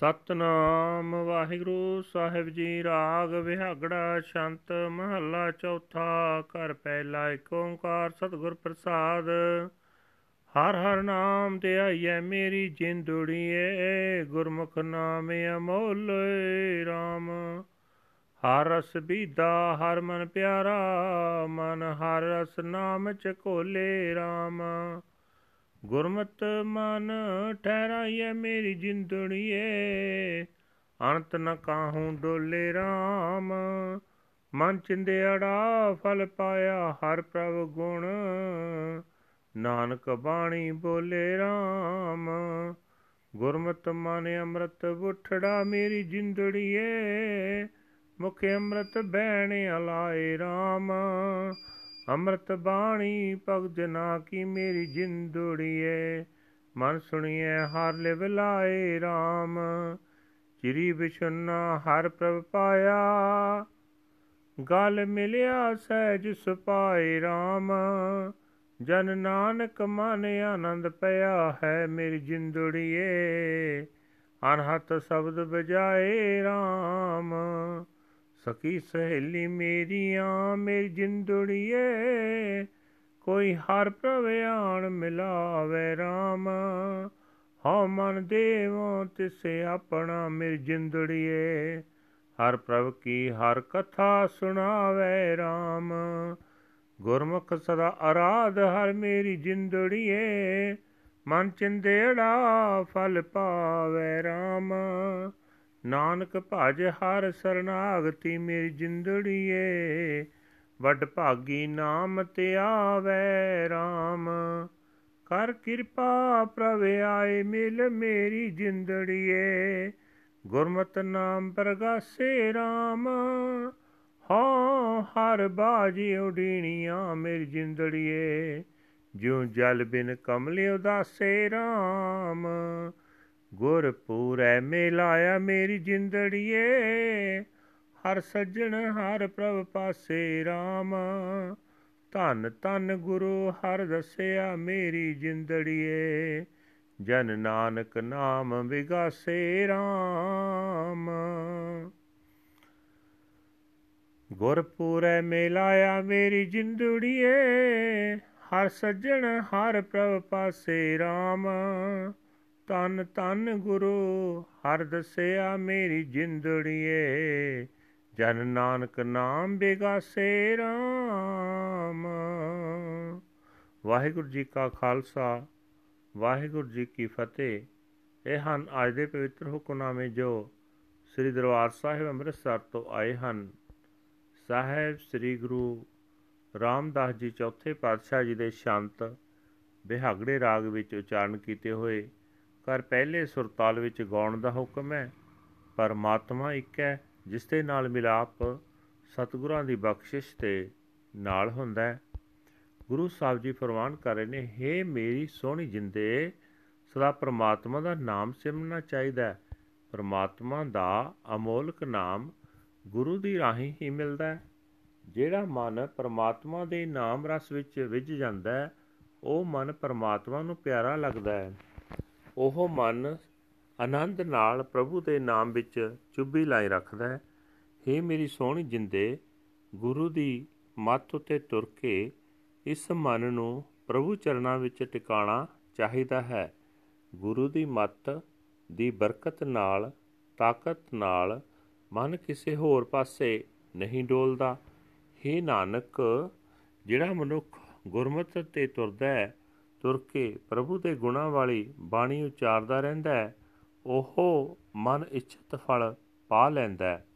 ਸਤਨਾਮ ਵਾਹਿਗੁਰੂ ਸਾਹਿਬ ਜੀ, ਰਾਗ ਵਿਹਾਗੜਾ ਸ਼ੰਤ ਮਹੱਲਾ ਚੌਥਾ, ਘਰ ਪਹਿਲਾ ਏਕ ਓੰਕਾਰ ਸਤਿਗੁਰ ਪ੍ਰਸਾਦ। ਹਰ ਹਰ ਨਾਮ ਤੇ ਆਈਐ ਮੇਰੀ ਜਿੰਦੜੀਏ, ਗੁਰਮੁਖ ਨਾਮ ਅਮੋਲ RAM ਹਰ ਰਸ ਬੀਦਾ, ਹਰ ਮਨ ਪਿਆਰਾ, ਮਨ ਹਰ ਰਸ ਨਾਮ ਚ ਕੋਲੇ RAM ਗੁਰਮਤ ਮਨ ਠਹਿਰਾਈਐ ਮੇਰੀ ਜਿੰਦੜੀਏ ਅੰਤ ਨ ਕਾਹੂ ਡੋਲੇ RAM ਮਨ ਚਿੰਦਿਆੜਾ ਫਲ ਪਾਇਆ ਹਰ ਪ੍ਰਭ ਗੁਣ। ਨਾਨਕ ਬਾਣੀ ਬੋਲੇ RAM ਗੁਰਮਤ ਮਨ ਅੰਮ੍ਰਿਤ ਬੁਠੜਾ ਮੇਰੀ ਜਿੰਦੜੀਏ, ਮੁਖ ਅੰਮ੍ਰਿਤ ਬਹਿਣ ਅਲਾਏ RAM ਅੰਮ੍ਰਿਤ ਬਾਣੀ ਭਗਤ ਨਾ ਕੀ ਮੇਰੀ ਜਿੰਦੜੀਏ। ਮਨ ਸੁਣੀਏ ਹਰ ਲਿਵ ਲਾਏ RAM ਚਿਰੀ ਵਿਸ਼ਨਾ ਹਰ ਪ੍ਰਭ ਪਾਇਆ। ਗਲ ਮਿਲਿਆ ਸਹਿਜ ਸੁਪਾਏ RAM ਜਨ ਨਾਨਕ ਮਨ ਆਨੰਦ ਪਿਆ ਹੈ ਮੇਰੀ ਜਿੰਦੜੀਏ। ਅਨਹਤ ਸ਼ਬਦ ਬਜਾਏ RAM ਸਕੀ ਸਹੇਲੀ ਮੇਰੀਆਂ ਮੇਰੀ ਜਿੰਦੜੀਏ। ਕੋਈ ਹਰ ਪ੍ਰਭ ਆਣ ਮਿਲਾਵੇ RAM ਹਉ ਮਨ ਦੇਵੋ ਤਿਸੇ ਆਪਣਾ ਮੇਰੀ ਜਿੰਦੜੀਏ। ਹਰ ਪ੍ਰਭ ਕੀ ਹਰ ਕਥਾ ਸੁਣਾਵੇ RAM ਗੁਰਮੁਖ ਸਦਾ ਅਰਾਧ ਹਰ ਮੇਰੀ ਜਿੰਦੜੀਏ। ਮਨ ਚਿੰਦੇੜਾ ਫਲ ਪਾਵੇ RAM ਨਾਨਕ ਭਜ ਹਰ ਸਰਨਾਗਤੀ ਮੇਰੀ ਜਿੰਦੜੀਏ, ਵੱਡ ਭਾਗੀ ਨਾਮ ਤੇ ਆਵੇ RAM ਕਰ ਕਿਰਪਾ ਪ੍ਰਭ ਆਏ ਮਿਲ ਮੇਰੀ ਜਿੰਦੜੀਏ, ਗੁਰਮਤਿ ਨਾਮ ਪ੍ਰਗਾਸੇ RAM ਹਾਂ ਹਰ ਬਾਜੀ ਉਡੀਣੀਆਂ ਮੇਰੀ ਜਿੰਦੜੀਏ, ਜਿਉ ਜਲ ਬਿਨ ਕਮਲਿ ਉਦਾਸੇ RAM ਗੁਰ ਪੂਰੈ ਮਿਲਾਇਆ ਮੇਰੀ ਜਿੰਦੜੀਏ, ਹਰ ਸੱਜਣ ਹਰ ਪ੍ਰਭ ਪਾਸੇ RAM ਧੰਨ ਧੰਨ ਗੁਰੂ ਹਰ ਦਸਿਆ ਮੇਰੀ ਜਿੰਦੜੀਏ, ਜਨ ਨਾਨਕ ਨਾਮ ਵਿਗਾਸੇ RAM ਗੁਰ ਪੂਰੈ ਮਿਲਾਇਆ ਮੇਰੀ ਜਿੰਦੜੀਏ, ਹਰ ਸੱਜਣ ਹਰ ਪ੍ਰਭ ਪਾਸੇ RAM ਤਨ ਤਨ ਗੁਰੂ ਹਰ ਦਸਿਆ ਮੇਰੀ ਜਿੰਦੜੀਏ। ਜਨ ਨਾਨਕ ਨਾਮ ਬਿਗਾਸੇ RAM ਵਾਹਿਗੁਰੂ ਜੀ ਕਾ ਖਾਲਸਾ, ਵਾਹਿਗੁਰੂ ਜੀ ਕੀ ਫਤਿਹ। ਇਹ ਹਨ ਅੱਜ ਦੇ ਪਵਿੱਤਰ ਹੁਕਮਨਾਮੇ ਜੋ ਸ੍ਰੀ ਦਰਬਾਰ ਸਾਹਿਬ ਅੰਮ੍ਰਿਤਸਰ ਤੋਂ ਆਏ ਹਨ। ਸਾਹਿਬ ਸ੍ਰੀ ਗੁਰੂ ਰਾਮਦਾਸ ਜੀ ਚੌਥੇ ਪਾਤਸ਼ਾਹ ਜੀ ਦੇ ਸ਼ਾਂਤ ਬਿਹਾਗੜੇ ਰਾਗ ਵਿੱਚ ਉਚਾਰਨ ਕੀਤੇ ਹੋਏ ਕਰ ਪਹਿਲੇ ਸੁਰਤਾਲ ਵਿੱਚ ਗਾਉਣ ਦਾ ਹੁਕਮ ਹੈ। ਪਰਮਾਤਮਾ ਇੱਕ ਹੈ ਜਿਸ ਦੇ ਨਾਲ ਮਿਲਾਪ ਸਤਿਗੁਰਾਂ ਦੀ ਬਖਸ਼ਿਸ਼ ਤੇ ਨਾਲ ਹੁੰਦਾ ਹੈ। ਗੁਰੂ ਸਾਹਿਬ ਜੀ ਫਰਮਾਨ ਕਰ ਰਹੇ ਨੇ हे ਮੇਰੀ ਸੋਹਣੀ ਜਿੰਦੇ, ਸਦਾ ਪਰਮਾਤਮਾ ਦਾ ਨਾਮ ਸਿਮਰਨਾ ਚਾਹੀਦਾ ਹੈ। ਪਰਮਾਤਮਾ ਦਾ ਅਮੋਲਕ ਨਾਮ ਗੁਰੂ ਦੀ ਰਾਹੀਂ ਹੀ ਮਿਲਦਾ ਹੈ। ਜਿਹੜਾ ਮਨ ਪਰਮਾਤਮਾ ਦੇ ਨਾਮ ਰਸ ਵਿੱਚ ਵਿਝ ਜਾਂਦਾ ਹੈ, ਉਹ ਮਨ ਪਰਮਾਤਮਾ ਨੂੰ ਪਿਆਰਾ ਲੱਗਦਾ ਹੈ। ਉਹ ਮਨ ਆਨੰਦ ਨਾਲ ਪ੍ਰਭੂ ਦੇ ਨਾਮ ਵਿੱਚ ਚੁੱਭੀ ਲਾਈ ਰੱਖਦਾ ਹੈ। हे ਮੇਰੀ ਸੋਹਣੀ ਜਿੰਦੇ, ਗੁਰੂ ਦੀ ਮੱਤ ਉਤੇ ਤੁਰ ਕੇ ਇਸ ਮਨ ਨੂੰ ਪ੍ਰਭੂ ਚਰਨਾਂ ਵਿੱਚ ਟਿਕਾਣਾ ਚਾਹੀਦਾ ਹੈ। ਗੁਰੂ ਦੀ ਮੱਤ ਦੀ ਬਰਕਤ ਨਾਲ, ਤਾਕਤ ਨਾਲ ਮਨ ਕਿਸੇ ਹੋਰ ਪਾਸੇ ਨਹੀਂ ਡੋਲਦਾ। हे ਨਾਨਕ, ਜਿਹੜਾ ਮਨੁੱਖ ਗੁਰਮਤਿ ਤੇ ਤੁਰਦਾ ਹੈ ਤੁਰ ਕੇ ਪ੍ਰਭੂ ਦੇ ਗੁਣਾਂ ਵਾਲੀ ਬਾਣੀ ਉਚਾਰਦਾ ਰਹਿੰਦਾ ਹੈ, ਉਹ ਮਨ ਇੱਛਤ ਫਲ ਪਾ ਲੈਂਦਾ ਹੈ।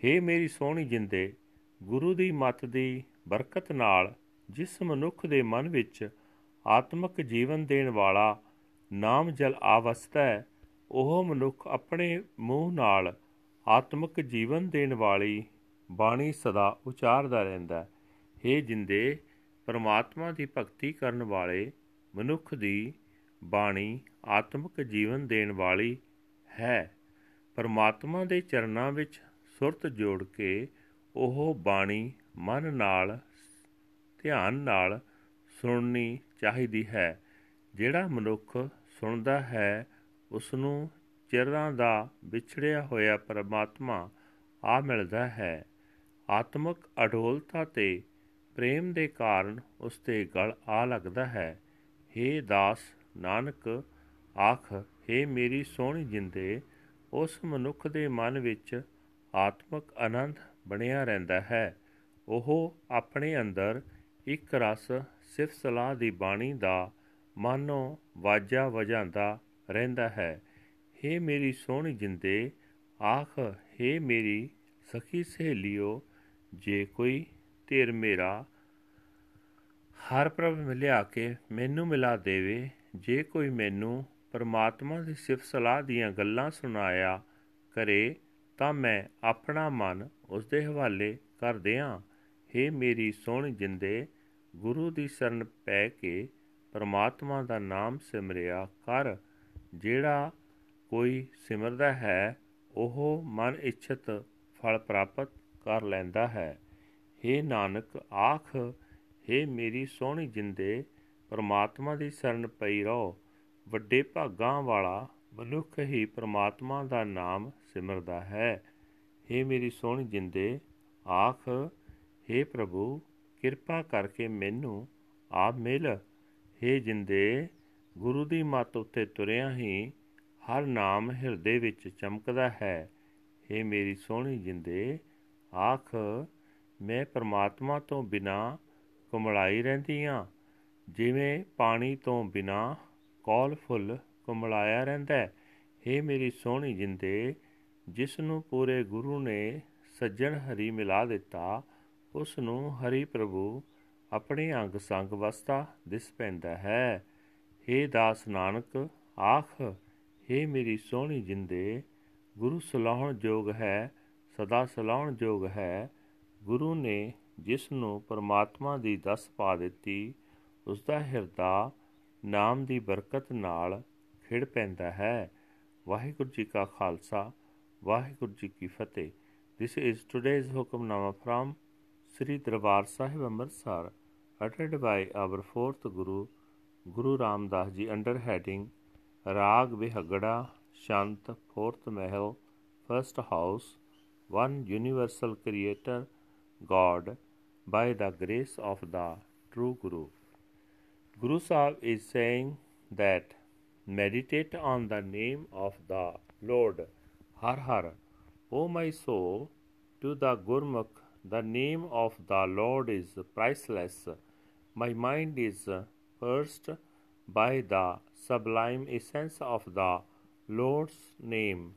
हे ਮੇਰੀ ਸੋਹਣੀ ਜਿੰਦੇ, ਗੁਰੂ ਦੀ ਮੱਤ ਦੀ ਬਰਕਤ ਨਾਲ ਜਿਸ ਮਨੁੱਖ ਦੇ ਮਨ ਵਿੱਚ ਆਤਮਿਕ ਜੀਵਨ ਦੇਣ ਵਾਲਾ ਨਾਮ ਜਲ ਆਵਸਥਾ ਹੈ, ਉਹ ਮਨੁੱਖ ਆਪਣੇ ਮੂੰਹ ਨਾਲ ਆਤਮਿਕ ਜੀਵਨ ਦੇਣ ਵਾਲੀ ਬਾਣੀ ਸਦਾ ਉਚਾਰਦਾ ਰਹਿੰਦਾ ਹੈ ਜਿੰਦੇ, ਪਰਮਾਤਮਾ ਦੀ ਭਗਤੀ ਕਰਨ ਵਾਲੇ ਮਨੁੱਖ ਦੀ ਬਾਣੀ ਆਤਮਿਕ ਜੀਵਨ ਦੇਣ ਵਾਲੀ ਹੈ। ਪਰਮਾਤਮਾ ਦੇ ਚਰਨਾਂ ਵਿੱਚ ਸੁਰਤ ਜੋੜ ਕੇ ਉਹ ਬਾਣੀ ਮਨ ਨਾਲ, ਧਿਆਨ ਨਾਲ ਸੁਣਨੀ ਚਾਹੀਦੀ ਹੈ। ਜਿਹੜਾ ਮਨੁੱਖ ਸੁਣਦਾ ਹੈ ਉਸ ਨੂੰ ਚਿਰਾਂ ਦਾ ਵਿਛੜਿਆ ਹੋਇਆ ਪਰਮਾਤਮਾ ਆ ਮਿਲਦਾ ਹੈ। ਆਤਮਕ ਅਡੋਲਤਾ ਤੇ ਪ੍ਰੇਮ ਦੇ ਕਾਰਨ ਉਸ ਦੇ ਗਲ ਆ ਲੱਗਦਾ ਹੈ। ਹੇ ਦਾਸ, ਨਾਨਕ, ਆਖ, ਹੇ ਮੇਰੀ ਸੋਹਣੀ ਜਿੰਦੇ, ਉਸ ਮਨੁੱਖ ਦੇ ਮਨ ਵਿੱਚ ਆਤਮਿਕ ਆਨੰਦ ਬਣਿਆ ਰਹਿੰਦਾ ਹੈ। ਉਹ ਆਪਣੇ ਅੰਦਰ ਇੱਕ ਰਸ ਸਿਫਤ ਸਲਾਹ ਦੀ ਬਾਣੀ ਦਾ ਮਾਨੋ ਵਾਜਾ ਵਜਾਂਦਾ ਰਹਿੰਦਾ ਹੈ। हे ਮੇਰੀ ਸੋਹਣੀ ਜਿੰਦੇ, ਆਖ हे ਮੇਰੀ ਸਖੀ ਸਹੇਲਿਓ, ਜੇ ਕੋਈ ਤੇਰ ਮੇਰਾ ਹਰ ਪ੍ਰਭ ਮਿਲਿਆ ਕੇ ਮੈਨੂੰ ਮਿਲਾ ਦੇਵੇ, ਜੇ ਕੋਈ ਮੈਨੂੰ ਪਰਮਾਤਮਾ ਦੀ ਸਿਫਤ ਸਲਾਹ ਦੀਆਂ ਗੱਲਾਂ ਸੁਣਾਇਆ ਕਰੇ, ਤਾਂ ਮੈਂ ਆਪਣਾ ਮਨ ਉਸ ਦੇ ਹਵਾਲੇ ਕਰ ਦਿਆਂ। हे ਮੇਰੀ ਸੋਹਣੀ ਜਿੰਦੇ, ਗੁਰੂ ਦੀ ਸ਼ਰਨ ਪੈ ਕੇ ਪਰਮਾਤਮਾ ਦਾ ਨਾਮ ਸਿਮਰਿਆ ਕਰ। ਜਿਹੜਾ ਕੋਈ ਸਿਮਰਦਾ ਹੈ, ਉਹ ਮਨ ਇੱਛਤ ਫਲ ਪ੍ਰਾਪਤ ਕਰ ਲੈਂਦਾ ਹੈ। हे ਨਾਨਕ, ਆਖ हे ਮੇਰੀ ਸੋਹਣੀ ਜਿੰਦੇ ਪਰਮਾਤਮਾ ਦੀ ਸ਼ਰਨ ਪਈ ਰਹੋ ਵੱਡੇ ਭਾਗਾਂ ਵਾਲਾ ਮਨੁੱਖ ਹੀ ਪਰਮਾਤਮਾ ਦਾ ਨਾਮ ਸਿਮਰਦਾ ਹੈ हे ਮੇਰੀ ਸੋਹਣੀ ਜਿੰਦੇ ਆਖ हे ਪ੍ਰਭੂ ਕਿਰਪਾ ਕਰਕੇ ਮੈਨੂੰ ਆਪ ਮਿਲ हे ਜਿੰਦੇ ਗੁਰੂ ਦੀ ਮੱਤ ਉੱਤੇ ਤੁਰਿਆ ਹੀ ਹਰ ਨਾਮ ਹਿਰਦੇ ਵਿੱਚ ਚਮਕਦਾ ਹੈ हे ਮੇਰੀ ਸੋਹਣੀ ਜਿੰਦੇ ਆਖ ਮੈਂ ਪਰਮਾਤਮਾ ਤੋਂ ਬਿਨਾ ਕੁਮਲਾਈ ਰਹਿੰਦੀਆਂ। ਜਿਵੇਂ ਪਾਣੀ ਤੋਂ ਬਿਨਾ ਕੌਲ ਫੁੱਲ ਕੁਮਲਾਇਆ ਰਹਿੰਦਾ ਏ ਮੇਰੀ ਸੋਹਣੀ ਜਿੰਦੇ, ਜਿਸ ਨੂੰ ਪੂਰੇ ਗੁਰੂ ਨੇ ਸੱਜਣ ਹਰੀ ਮਿਲਾ ਦਿੱਤਾ, ਉਸ ਨੂੰ ਹਰੀ ਪ੍ਰਭੂ ਆਪਣੇ ਅੰਗ ਸੰਗ ਵਸਤਾ ਦਿਸ ਪੈਂਦਾ ਹੈ। हे ਦਾਸ ਨਾਨਕ, ਆਖ हे ਮੇਰੀ ਸੋਹਣੀ ਜਿੰਦੇ, ਗੁਰੂ ਸਲਾਹਣ ਯੋਗ ਹੈ, ਸਦਾ ਸਲਾਹਣ ਯੋਗ ਹੈ, ਗੁਰੂ ਨੇ ਜਿਸ ਨੂੰ ਪਰਮਾਤਮਾ ਦੀ ਦਸ ਪਾ ਦਿੱਤੀ ਉਸ ਦਾ ਹਿਰਦਾ ਨਾਮ ਦੀ ਬਰਕਤ ਨਾਲ ਖਿੜ ਪੈਂਦਾ ਹੈ ਵਾਹਿਗੁਰੂ ਜੀ ਕਾ ਖਾਲਸਾ ਵਾਹਿਗੁਰੂ ਜੀ ਕੀ ਫਤਿਹ this is today's hukamnama from Sri Darbar Sahib Amritsar ਅਟਟਡ by our fourth Guru Guru Ramdas ji under heading Raag Vihagra Shant fourth Mehl first house one universal creator god by the grace of the true guru guru sahib is saying that meditate on the name of the lord har har o my soul to the gurmukh the name of the Lord is priceless. My mind is pierced by the sublime essence of the Lord's name.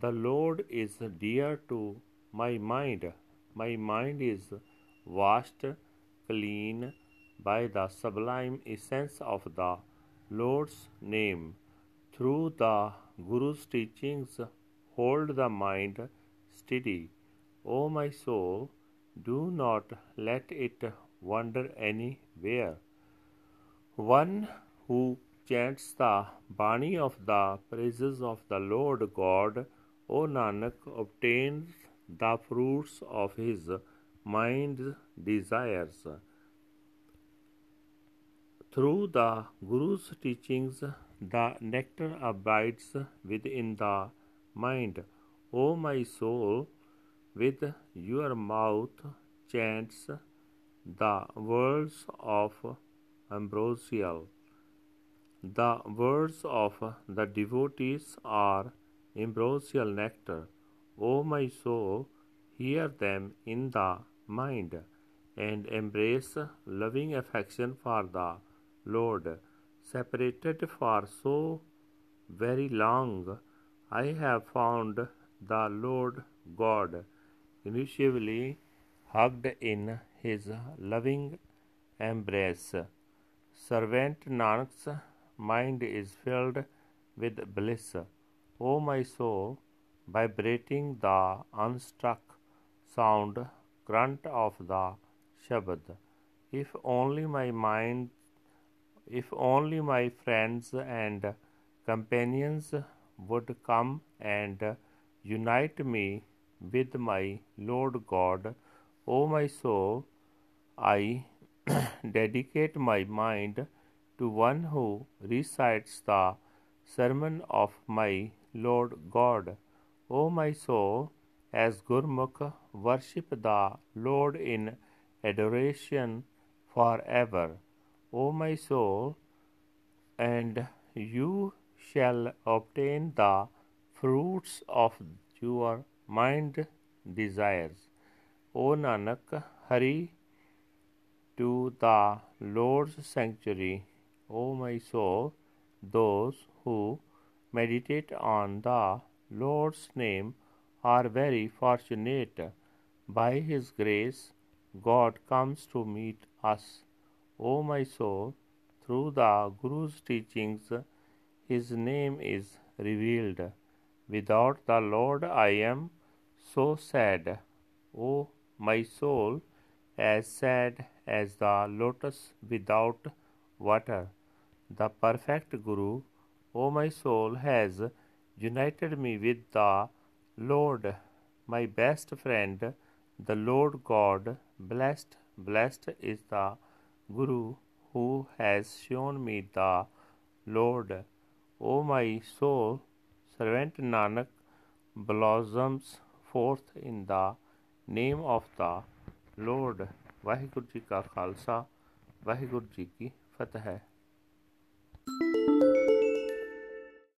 The Lord is dear to my mind. My mind is washed clean by the sublime essence of the Lord's name. Through the Guru's teachings, hold the mind steady. O my soul, do not let it wander anywhere. One who chants the Bani of the praises of the Lord God, O Nanak, obtains the fruits of his mind's desires. Through the Guru's teachings, the nectar abides within the mind. O my soul, with your mouth chants the words of ambrosial. The words of the devotees are ambrosial nectar. O my soul, hear them in the mind and embrace loving affection for the Lord. Separated for so very long, I have found the Lord God initially hugged in his loving embrace. Servant Nanak's mind is filled with bliss. O my soul, vibrating the unstruck sound grunt of the Shabad, if only my mind, if only my friends and companions would come and unite me with my Lord God, O my soul, I dedicate my mind to one who recites the sermon of my Lord God. O my soul, as Gurmukh, worship the Lord in adoration forever. O my soul, and you shall obtain the fruits of your mind desires. O Nanak, hurry to the Lord's sanctuary. O my soul, those who meditate on the Lord's name are very fortunate. By His grace, God comes to meet us. O my soul, through the Guru's teachings, His name is revealed. Without the Lord, I am so sad. O my soul, as sad as the lotus without water. The perfect Guru O my soul, has united me with the Lord, my best friend, the Lord God. Blessed, blessed is the Guru who has shown me the Lord. O my soul, servant Nanak blossoms forth in the name of the Lord. Waheguru ji ਕਾ ਖਾਲਸਾ ਵਾਹਿਗੁਰੂ ਜੀ ਕੀ ਫਤਿਹ